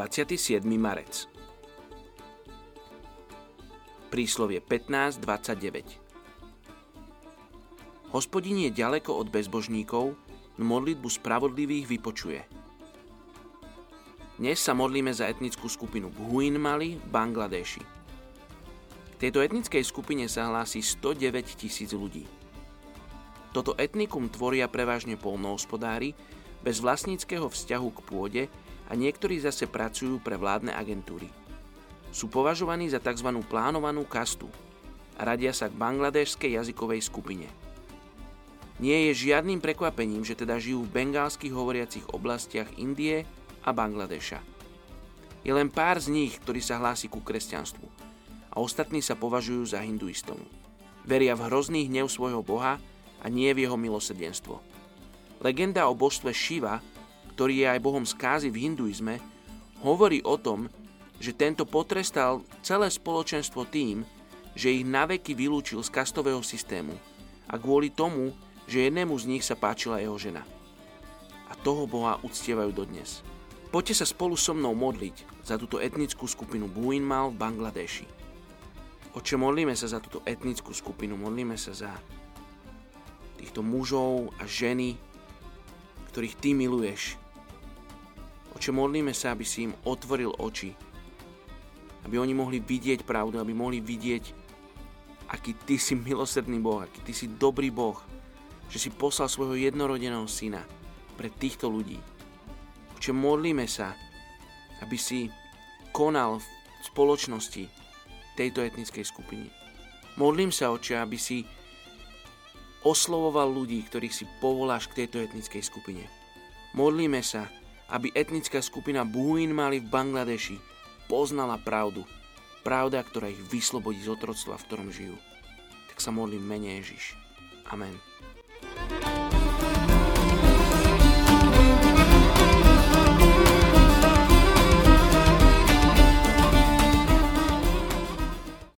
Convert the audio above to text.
27. marec. Príslovie 15.29 Hospodin je ďaleko od bezbožníkov, modlitbu spravodlivých vypočuje. Dnes sa modlíme za etnickú skupinu Bhuinmali v Bangladeši. K tejto etnickej skupine sa hlási 109 tisíc ľudí. Toto etnikum tvoria prevažne polnohospodári bez vlastníckého vzťahu k pôde a niektorí zase pracujú pre vládne agentúry. Sú považovaní za tzv. plánovanú kastu a radia sa k bangladešskej jazykovej skupine. Nie je žiadnym prekvapením, že teda žijú v bengálskych hovoriacich oblastiach Indie a Bangladeša. Je len pár z nich, ktorí sa hlási ku kresťanstvu a ostatní sa považujú za hinduistov. Veria v hrozný hnev svojho boha a nie v jeho milosrdenstvo. Legenda o božstve Shiva ktorý je aj bohom skázy v hinduizme, hovorí o tom, že tento potrestal celé spoločenstvo tým, že ich naveky vylúčil z kastového systému a kvôli tomu, že jednému z nich sa páčila jeho žena. A toho boha uctievajú dodnes. Poďte sa spolu so mnou modliť za túto etnickú skupinu Buinmal v Bangladeši. Oče, modlíme sa za túto etnickú skupinu, modlíme sa za týchto mužov a ženy, ktorých Ty miluješ, Oče, modlíme sa, aby si im otvoril oči. Aby oni mohli vidieť pravdu, aby mohli vidieť, aký Ty si milosrdný Boh, aký Ty si dobrý Boh, že si poslal svojho jednorodeného syna pre týchto ľudí. Oče, modlíme sa, aby si konal v spoločnosti tejto etnickej skupiny. Modlím sa, oče, aby si oslovoval ľudí, ktorých si povoláš k tejto etnickej skupine. Modlíme sa, aby etnická skupina Buin mali v Bangladeši poznala pravdu. Pravda, ktorá ich vyslobodí z otroctva, v ktorom žijú. Tak sa modlím mene Ježiš. Amen.